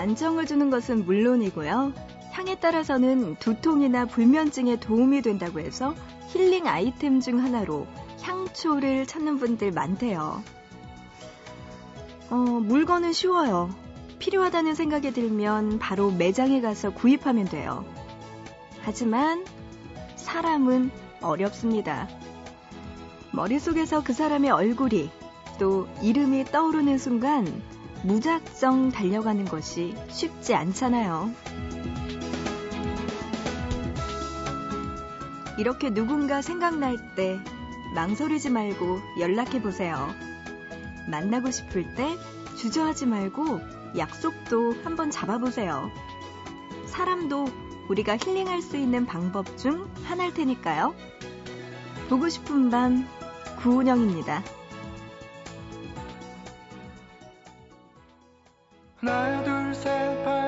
안정을 주는 것은 물론이고요. 향에 따라서는 두통이나 불면증에 도움이 된다고 해서 힐링 아이템 중 하나로 향초를 찾는 분들 많대요. 어, 물건은 쉬워요. 필요하다는 생각이 들면 바로 매장에 가서 구입하면 돼요. 하지만 사람은 어렵습니다. 머릿속에서 그 사람의 얼굴이 또 이름이 떠오르는 순간 무작정 달려가는 것이 쉽지 않잖아요. 이렇게 누군가 생각날 때 망설이지 말고 연락해 보세요. 만나고 싶을 때 주저하지 말고 약속도 한번 잡아보세요. 사람도 우리가 힐링할 수 있는 방법 중 하나일 테니까요. 보고 싶은 밤 구은영입니다. 하나 둘셋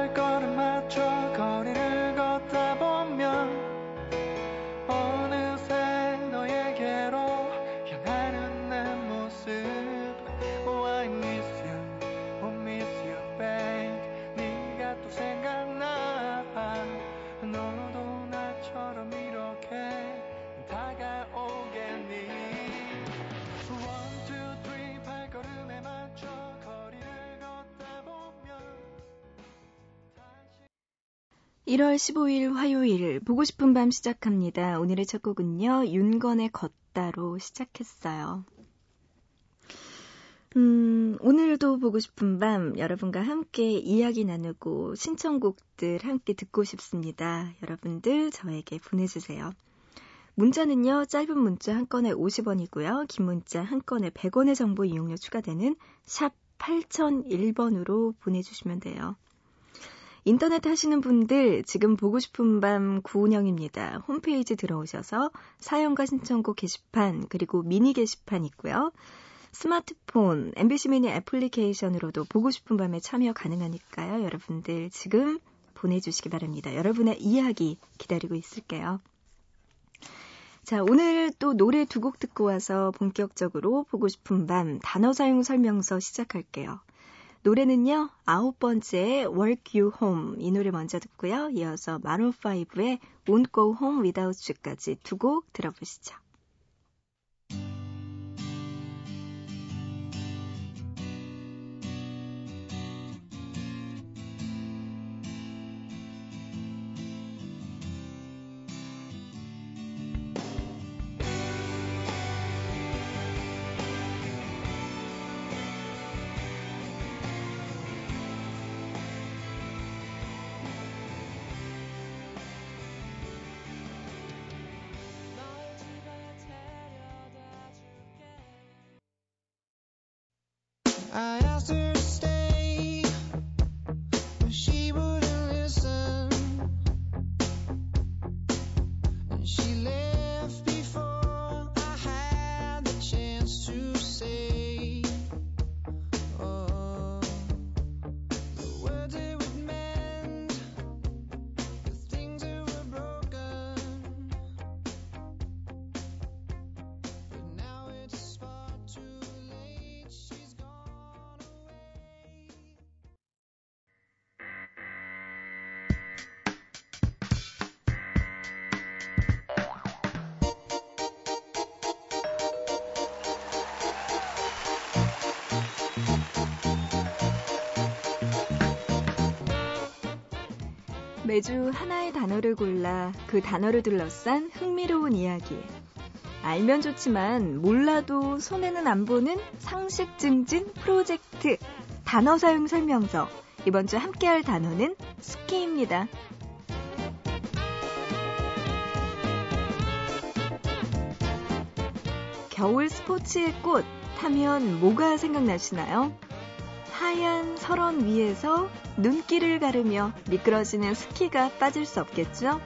1월 15일 화요일 보고 싶은 밤 시작합니다. 오늘의 첫 곡은요. 윤건의 걷다로 시작했어요. 음, 오늘도 보고 싶은 밤 여러분과 함께 이야기 나누고 신청곡들 함께 듣고 싶습니다. 여러분들 저에게 보내주세요. 문자는요, 짧은 문자 한 건에 50원이고요. 긴 문자 한 건에 100원의 정보 이용료 추가되는 샵 8001번으로 보내주시면 돼요. 인터넷 하시는 분들 지금 보고 싶은 밤 구운영입니다. 홈페이지 들어오셔서 사연과 신청곡 게시판 그리고 미니 게시판 있고요. 스마트폰, MBC 미니 애플리케이션으로도 보고 싶은 밤에 참여 가능하니까요. 여러분들 지금 보내주시기 바랍니다. 여러분의 이야기 기다리고 있을게요. 자, 오늘 또 노래 두 곡 듣고 와서 본격적으로 보고 싶은 밤 단어 사용 설명서 시작할게요. 노래는요, 아홉 번째 Work You Home 이 노래 먼저 듣고요. 이어서 마룬5의 Won't Go Home Without You까지 두 곡 들어보시죠. 매주 하나의 단어를 골라 그 단어를 둘러싼 흥미로운 이야기. 알면 좋지만 몰라도 손에는 안 보는 상식 증진 프로젝트 단어 사용 설명서. 이번 주 함께 할 단어는 스키입니다. 겨울 스포츠의 꽃 하면 뭐가 생각나시나요? 하얀 설원 위에서 눈길을 가르며 미끄러지는 스키가 빠질 수 없겠죠?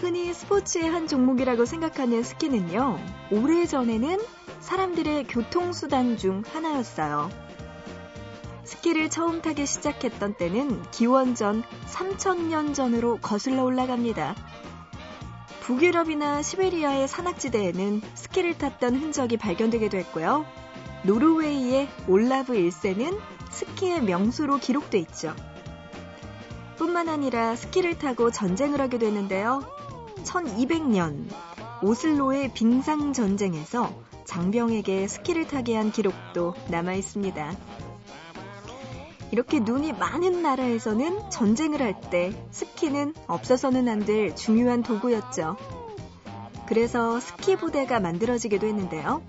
흔히 스포츠의 한 종목이라고 생각하는 스키는요, 오래전에는 사람들의 교통수단 중 하나였어요. 스키를 처음 타기 시작했던 때는 기원전 3000년 전으로 거슬러 올라갑니다. 북유럽이나 시베리아의 산악지대에는 스키를 탔던 흔적이 발견되기도 했고요. 노르웨이의 올라브 1세는 스키의 명수로 기록돼 있죠. 뿐만 아니라 스키를 타고 전쟁을 하게 되는데요. 1200년 오슬로의 빙상 전쟁에서 장병에게 스키를 타게 한 기록도 남아 있습니다. 이렇게 눈이 많은 나라에서는 전쟁을 할 때 스키는 없어서는 안 될 중요한 도구였죠. 그래서 스키 부대가 만들어지기도 했는데요.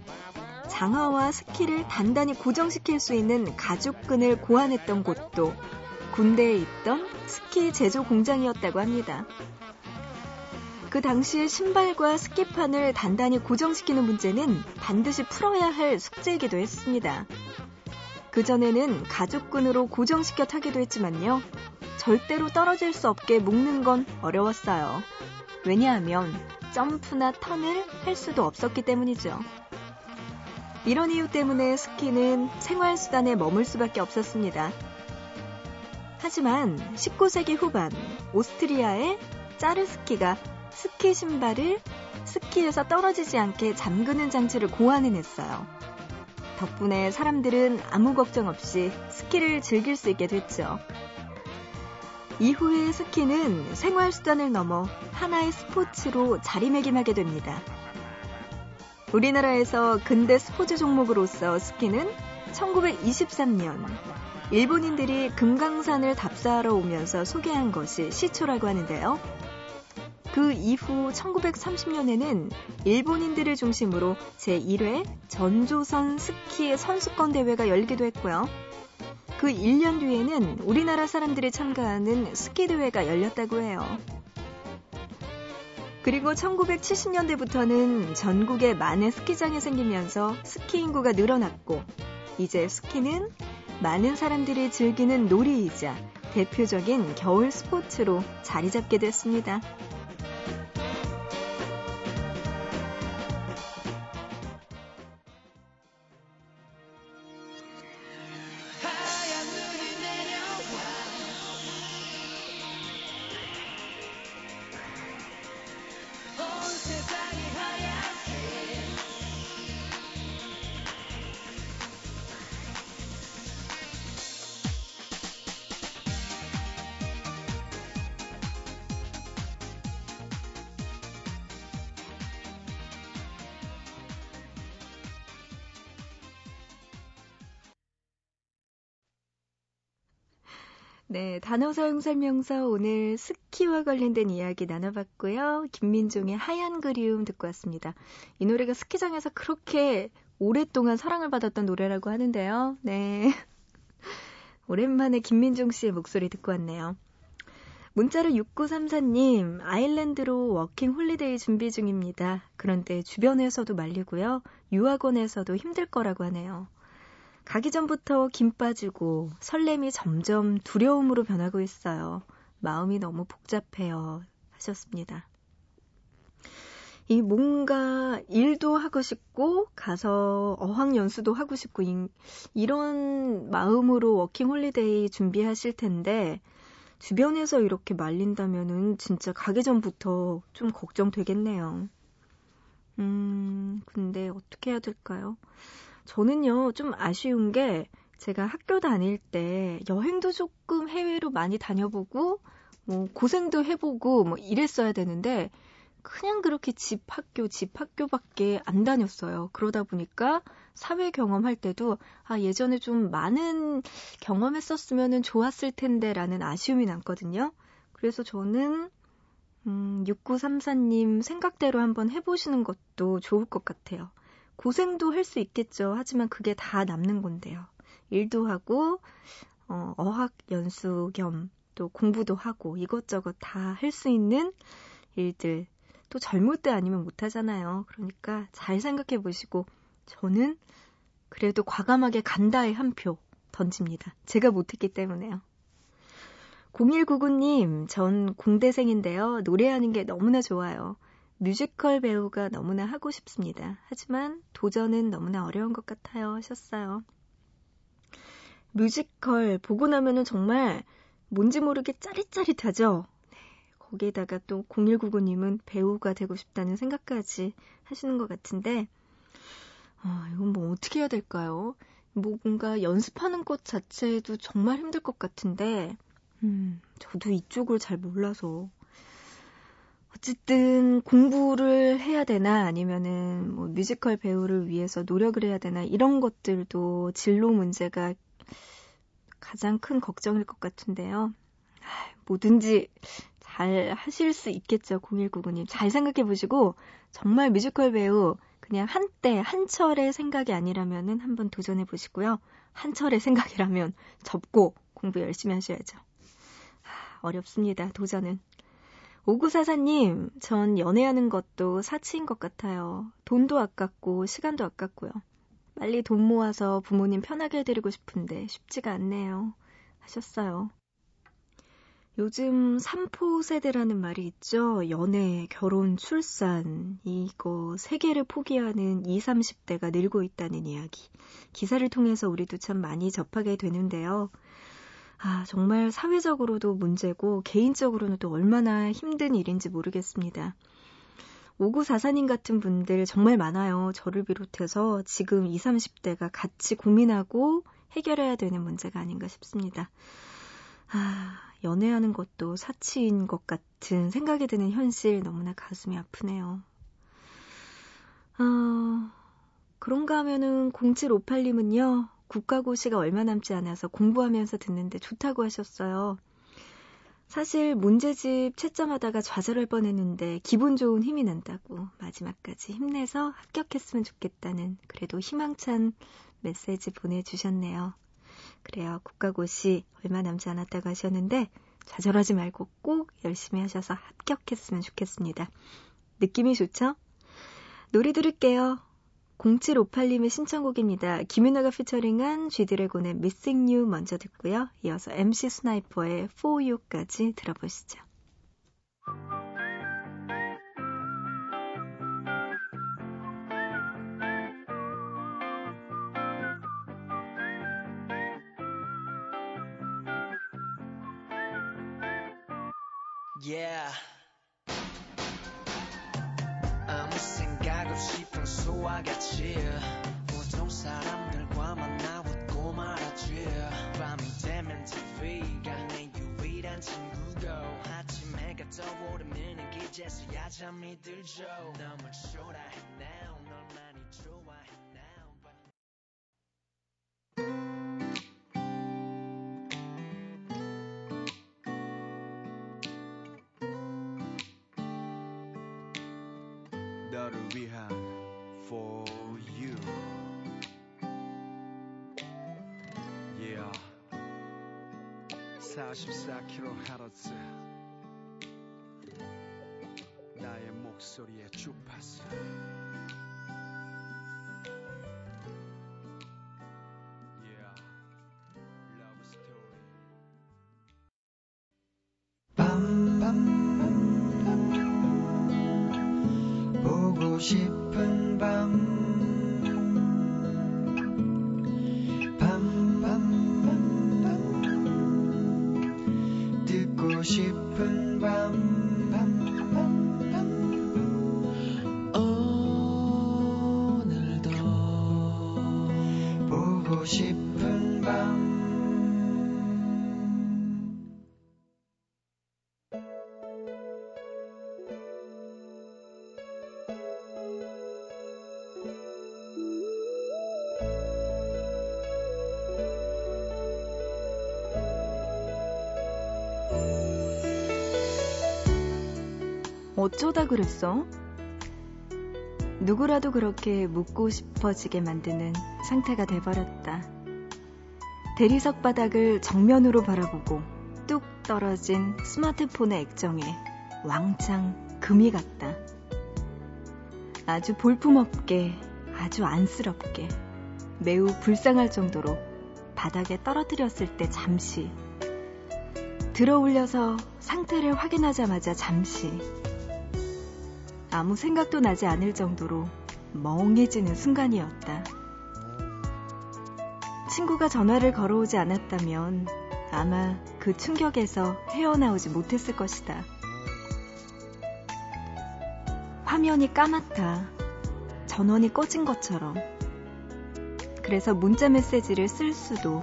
장화와 스키를 단단히 고정시킬 수 있는 가죽끈을 고안했던 곳도 군대에 있던 스키 제조 공장이었다고 합니다. 그 당시에 신발과 스키판을 단단히 고정시키는 문제는 반드시 풀어야 할 숙제이기도 했습니다. 그전에는 가죽끈으로 고정시켜 타기도 했지만요. 절대로 떨어질 수 없게 묶는 건 어려웠어요. 왜냐하면 점프나 턴을 할 수도 없었기 때문이죠. 이런 이유 때문에 스키는 생활수단에 머물 수밖에 없었습니다. 하지만 19세기 후반 오스트리아의 짜르스키가 스키 신발을 스키에서 떨어지지 않게 잠그는 장치를 고안해냈어요. 덕분에 사람들은 아무 걱정 없이 스키를 즐길 수 있게 됐죠. 이후에 스키는 생활수단을 넘어 하나의 스포츠로 자리매김하게 됩니다. 우리나라에서 근대 스포츠 종목으로서 스키는 1923년 일본인들이 금강산을 답사하러 오면서 소개한 것이 시초라고 하는데요. 그 이후 1930년에는 일본인들을 중심으로 제1회 전조선 스키 선수권 대회가 열리기도 했고요. 그 1년 뒤에는 우리나라 사람들이 참가하는 스키 대회가 열렸다고 해요. 그리고 1970년대부터는 전국에 많은 스키장이 생기면서 스키 인구가 늘어났고, 이제 스키는 많은 사람들이 즐기는 놀이이자 대표적인 겨울 스포츠로 자리 잡게 됐습니다. 네, 단어 사용 설명서 오늘 스키와 관련된 이야기 나눠봤고요. 김민종의 하얀 그리움 듣고 왔습니다. 이 노래가 스키장에서 그렇게 오랫동안 사랑을 받았던 노래라고 하는데요. 네. 오랜만에 김민종 씨의 목소리 듣고 왔네요. 문자를 6934님, 아일랜드로 워킹 홀리데이 준비 중입니다. 그런데 주변에서도 말리고요. 유학원에서도 힘들 거라고 하네요. 가기 전부터 김 빠지고 설렘이 점점 두려움으로 변하고 있어요. 마음이 너무 복잡해요. 하셨습니다. 이 뭔가 일도 하고 싶고 가서 어학연수도 하고 싶고 이, 이런 마음으로 워킹 홀리데이 준비하실 텐데 주변에서 이렇게 말린다면은 진짜 가기 전부터 좀 걱정되겠네요. 음, 근데 어떻게 해야 될까요? 저는요, 좀 아쉬운 게 제가 학교 다닐 때 여행도 조금 해외로 많이 다녀보고, 뭐, 고생도 해보고, 뭐, 이랬어야 되는데, 그냥 그렇게 집 학교, 집 학교밖에 안 다녔어요. 그러다 보니까 사회 경험할 때도, 아, 예전에 좀 많은 경험했었으면 좋았을 텐데, 라는 아쉬움이 남거든요. 그래서 저는, 음, 6934님 생각대로 한번 해보시는 것도 좋을 것 같아요. 고생도 할 수 있겠죠. 하지만 그게 다 남는 건데요. 일도 하고, 어, 어학 연수 겸 또 공부도 하고 이것저것 다 할 수 있는 일들. 또 젊을 때 아니면 못 하잖아요. 그러니까 잘 생각해 보시고 저는 그래도 과감하게 간다의 한 표 던집니다. 제가 못했기 때문에요. 0199님, 전 공대생인데요. 노래하는 게 너무나 좋아요. 뮤지컬 배우가 너무나 하고 싶습니다. 하지만 도전은 너무나 어려운 것 같아요. 하셨어요. 뮤지컬 보고 나면은 정말 뭔지 모르게 짜릿짜릿하죠? 네, 거기에다가 또 0199님은 배우가 되고 싶다는 생각까지 하시는 것 같은데, 어, 이건 뭐 어떻게 해야 될까요? 뭐 뭔가 연습하는 것 자체도 정말 힘들 것 같은데, 음, 저도 이쪽을 잘 몰라서. 어쨌든 공부를 해야 되나 아니면은 뭐 뮤지컬 배우를 위해서 노력을 해야 되나 이런 것들도 진로 문제가 가장 큰 걱정일 것 같은데요. 뭐든지 잘 하실 수 있겠죠, 0199님. 잘 생각해 보시고, 정말 뮤지컬 배우, 그냥 한때, 한철의 생각이 아니라면은 한번 도전해 보시고요. 한철의 생각이라면 접고 공부 열심히 하셔야죠. 어렵습니다, 도전은. 오구사사님, 전 연애하는 것도 사치인 것 같아요. 돈도 아깝고, 시간도 아깝고요. 빨리 돈 모아서 부모님 편하게 해드리고 싶은데 쉽지가 않네요. 하셨어요. 요즘 삼포 세대라는 말이 있죠. 연애, 결혼, 출산. 이거 세계를 포기하는 20, 30대가 늘고 있다는 이야기. 기사를 통해서 우리도 참 많이 접하게 되는데요. 아, 정말 사회적으로도 문제고 개인적으로는 또 얼마나 힘든 일인지 모르겠습니다. 5944님 같은 분들 정말 많아요. 저를 비롯해서 지금 20, 30대가 같이 고민하고 해결해야 되는 문제가 아닌가 싶습니다. 아, 연애하는 것도 사치인 것 같은 생각이 드는 현실 너무나 가슴이 아프네요. 어, 그런가 하면은 0758님은요, 국가고시가 얼마 남지 않아서 공부하면서 듣는데 좋다고 하셨어요. 사실 문제집 채점하다가 좌절할 뻔했는데 기분 좋은 힘이 난다고 마지막까지 힘내서 합격했으면 좋겠다는 그래도 희망찬 메시지 보내주셨네요. 그래요. 국가고시 얼마 남지 않았다고 하셨는데 좌절하지 말고 꼭 열심히 하셔서 합격했으면 좋겠습니다. 느낌이 좋죠? 노래 들을게요. 0758님의 신청곡입니다. 김윤아가 피처링한 쥐드래곤의 Missing You 먼저 듣고요. 이어서 MC 스나이퍼의 For You까지 들어보시죠. 떠오르면 기제서야 잠이 들죠. 너무 초라해. Now 널 많이 좋아해. 너를 위한 For You. Yeah. 44kHz 나의 목소리의 주파수 싶은 밤 어쩌다 그랬어? 누구라도 그렇게 묻고 싶어지게 만드는 상태가 돼버렸다. 대리석 바닥을 정면으로 바라보고 뚝 떨어진 스마트폰의 액정에 왕창 금이 갔다. 아주 볼품없게, 아주 안쓰럽게, 매우 불쌍할 정도로 바닥에 떨어뜨렸을 때 잠시. 들어 올려서 상태를 확인하자마자 잠시. 아무 생각도 나지 않을 정도로 멍해지는 순간이었다. 친구가 전화를 걸어오지 않았다면 아마 그 충격에서 헤어나오지 못했을 것이다. 화면이 까맣다. 전원이 꺼진 것처럼. 그래서 문자 메시지를 쓸 수도,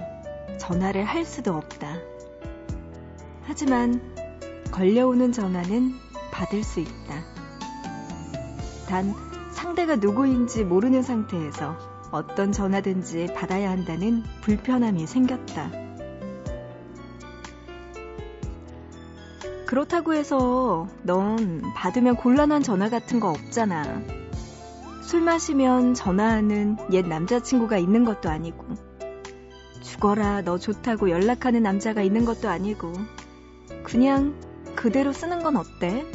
전화를 할 수도 없다. 하지만 걸려오는 전화는 받을 수 있다. 단 상대가 누구인지 모르는 상태에서 어떤 전화든지 받아야 한다는 불편함이 생겼다. 그렇다고 해서 넌 받으면 곤란한 전화 같은 거 없잖아. 술 마시면 전화하는 옛 남자친구가 있는 것도 아니고, 죽어라, 너 좋다고 연락하는 남자가 있는 것도 아니고, 그냥 그대로 쓰는 건 어때?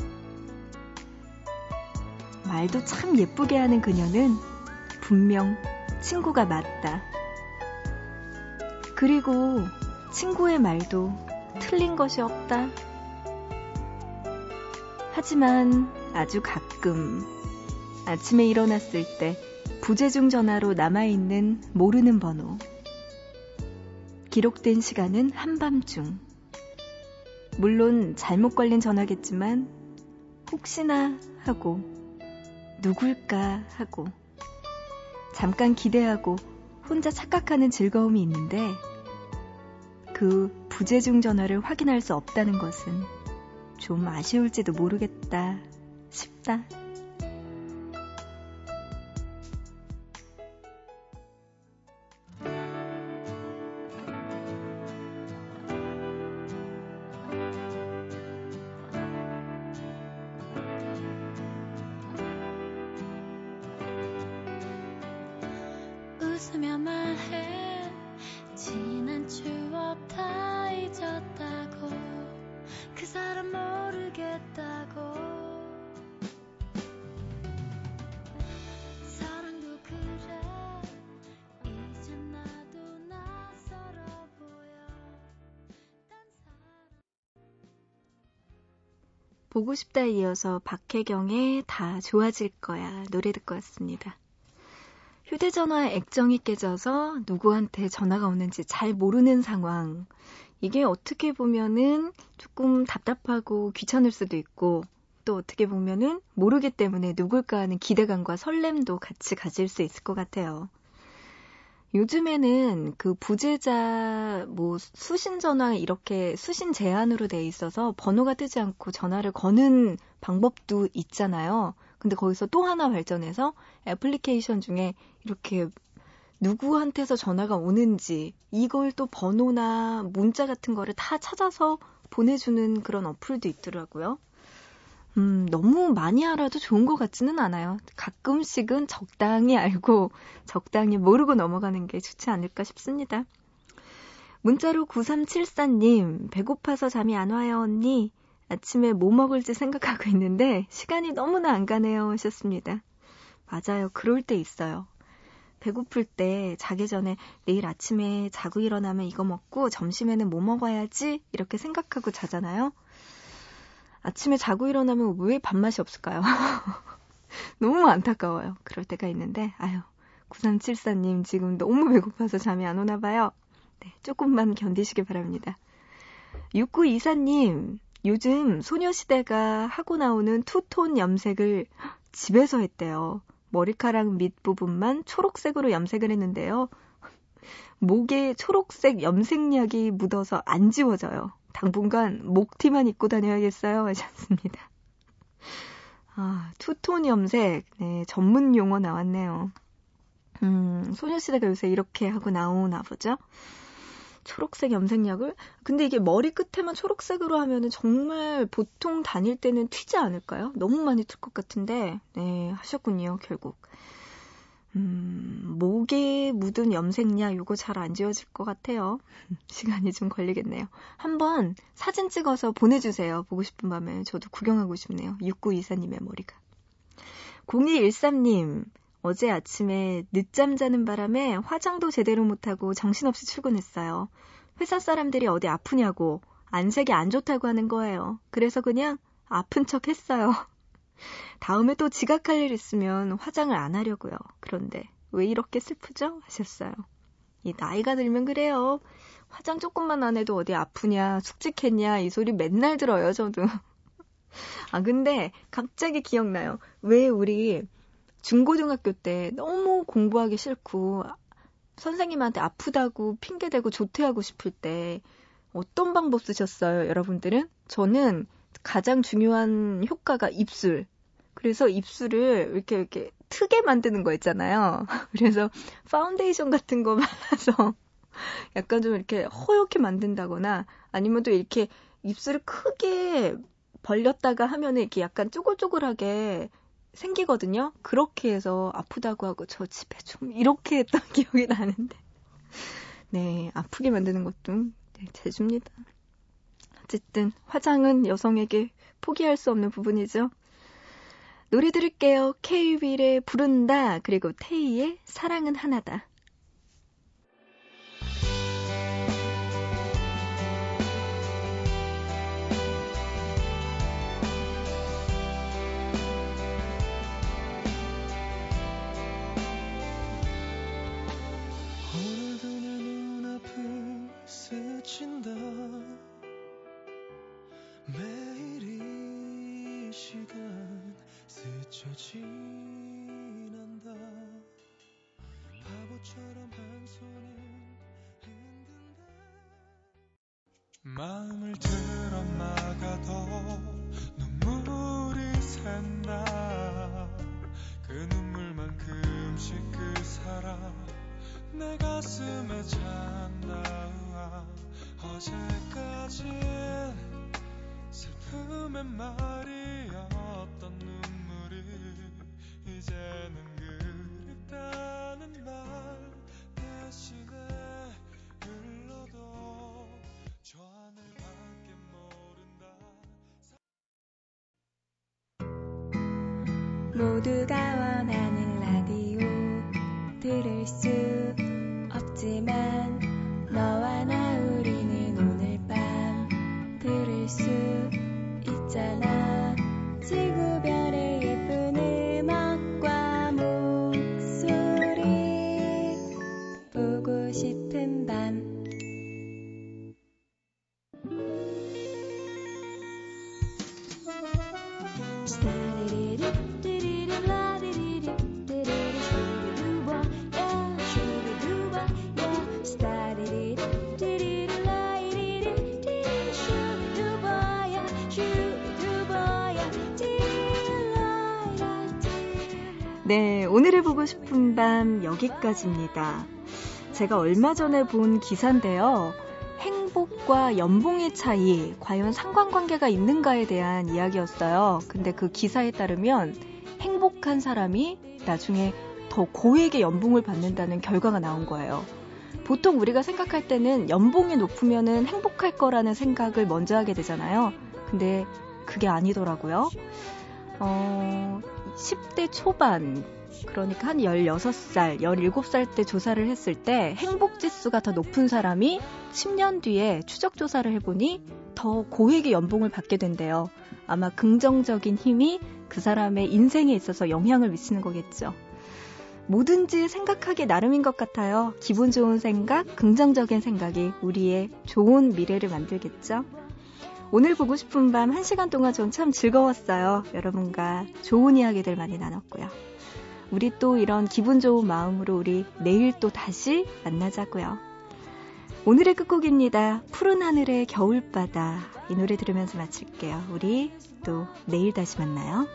말도 참 예쁘게 하는 그녀는 분명 친구가 맞다. 그리고 친구의 말도 틀린 것이 없다. 하지만 아주 가끔 아침에 일어났을 때 부재중 전화로 남아있는 모르는 번호. 기록된 시간은 한밤중. 물론 잘못 걸린 전화겠지만 혹시나 하고 누굴까 하고 잠깐 기대하고 혼자 착각하는 즐거움이 있는데 그 부재중 전화를 확인할 수 없다는 것은 좀 아쉬울지도 모르겠다 싶다. 보고 싶다 이어서 박혜경의 다 좋아질 거야 노래 듣고 왔습니다. 휴대전화에 액정이 깨져서 누구한테 전화가 오는지 잘 모르는 상황. 이게 어떻게 보면은 조금 답답하고 귀찮을 수도 있고 또 어떻게 보면은 모르기 때문에 누굴까 하는 기대감과 설렘도 같이 가질 수 있을 것 같아요. 요즘에는 그 부재자 뭐 수신 전화 이렇게 수신 제한으로 돼 있어서 번호가 뜨지 않고 전화를 거는 방법도 있잖아요. 근데 거기서 또 하나 발전해서 애플리케이션 중에 이렇게 누구한테서 전화가 오는지 이걸 또 번호나 문자 같은 거를 다 찾아서 보내주는 그런 어플도 있더라고요. 음, 너무 많이 알아도 좋은 것 같지는 않아요. 가끔씩은 적당히 알고 적당히 모르고 넘어가는 게 좋지 않을까 싶습니다. 문자로 9374님, 배고파서 잠이 안 와요, 언니. 아침에 뭐 먹을지 생각하고 있는데 시간이 너무나 안 가네요 하셨습니다. 맞아요. 그럴 때 있어요. 배고플 때 자기 전에 내일 아침에 자고 일어나면 이거 먹고 점심에는 뭐 먹어야지 이렇게 생각하고 자잖아요. 아침에 자고 일어나면 왜 밥맛이 없을까요? 너무 안타까워요. 그럴 때가 있는데 아유 9374님 지금 너무 배고파서 잠이 안 오나 봐요. 네, 조금만 견디시길 바랍니다. 6924님 요즘 소녀시대가 하고 나오는 투톤 염색을 집에서 했대요. 머리카락 밑부분만 초록색으로 염색을 했는데요. 목에 초록색 염색약이 묻어서 안 지워져요. 당분간 목티만 입고 다녀야겠어요. 하셨습니다. 아, 투톤 염색. 네, 전문 용어 나왔네요. 음, 소녀시대가 요새 이렇게 하고 나오나 보죠? 초록색 염색약을 근데 이게 머리 끝에만 초록색으로 하면은 정말 보통 다닐 때는 튀지 않을까요? 너무 많이 튈 것 같은데 네 하셨군요 결국 음, 목에 묻은 염색약 요거 잘 안 지워질 것 같아요 시간이 좀 걸리겠네요 한번 사진 찍어서 보내주세요 보고 싶은 밤에 저도 구경하고 싶네요 6924님의 머리가 0213님 어제 아침에 늦잠 자는 바람에 화장도 제대로 못하고 정신없이 출근했어요. 회사 사람들이 어디 아프냐고 안색이 안 좋다고 하는 거예요. 그래서 그냥 아픈 척 했어요. 다음에 또 지각할 일 있으면 화장을 안 하려고요. 그런데 왜 이렇게 슬프죠? 하셨어요. 이 나이가 들면 그래요. 화장 조금만 안 해도 어디 아프냐, 숙직했냐, 이 소리 맨날 들어요, 저도. 아, 근데 갑자기 기억나요. 왜 우리 중고등학교 때 너무 공부하기 싫고 선생님한테 아프다고 핑계대고 조퇴하고 싶을 때 어떤 방법 쓰셨어요, 여러분들은? 저는 가장 중요한 효과가 입술. 그래서 입술을 이렇게 이렇게 트게 만드는 거 있잖아요. 그래서 파운데이션 같은 거 발라서 약간 좀 이렇게 허옇게 만든다거나 아니면 또 이렇게 입술을 크게 벌렸다가 하면은 이렇게 약간 쪼글쪼글하게 생기거든요. 그렇게 해서 아프다고 하고 저 집에 좀 이렇게 했던 기억이 나는데. 네, 아프게 만드는 것도 네, 재주입니다. 어쨌든 화장은 여성에게 포기할 수 없는 부분이죠. 노래 들을게요. 케이윌의 부른다 그리고 테이의 사랑은 하나다. 마음을 들어 막아도 눈물이 샌다. 그 눈물만큼씩 그 사랑 내 가슴에 찬다. 어제까진 슬픔의 말이었던 눈물이 이제는 모두가 원하는 라디오 들을 수 네, 오늘의 보고 싶은 밤 여기까지입니다. 제가 얼마 전에 본 기사인데요. 행복과 연봉의 차이, 과연 상관관계가 있는가에 대한 이야기였어요. 근데 그 기사에 따르면 행복한 사람이 나중에 더 고액의 연봉을 받는다는 결과가 나온 거예요. 보통 우리가 생각할 때는 연봉이 높으면은 행복할 거라는 생각을 먼저 하게 되잖아요. 근데 그게 아니더라고요. 어, 10대 초반, 그러니까 한 16살, 17살 때 조사를 했을 때 행복 지수가 더 높은 사람이 10년 뒤에 추적 조사를 해보니 더 고액의 연봉을 받게 된대요. 아마 긍정적인 힘이 그 사람의 인생에 있어서 영향을 미치는 거겠죠. 뭐든지 생각하기 나름인 것 같아요. 기분 좋은 생각, 긍정적인 생각이 우리의 좋은 미래를 만들겠죠. 오늘 보고 싶은 밤 1시간 동안 전 참 즐거웠어요. 여러분과 좋은 이야기들 많이 나눴고요. 우리 또 이런 기분 좋은 마음으로 우리 내일 또 다시 만나자고요. 오늘의 끝곡입니다. 푸른 하늘의 겨울바다. 이 노래 들으면서 마칠게요. 우리 또 내일 다시 만나요.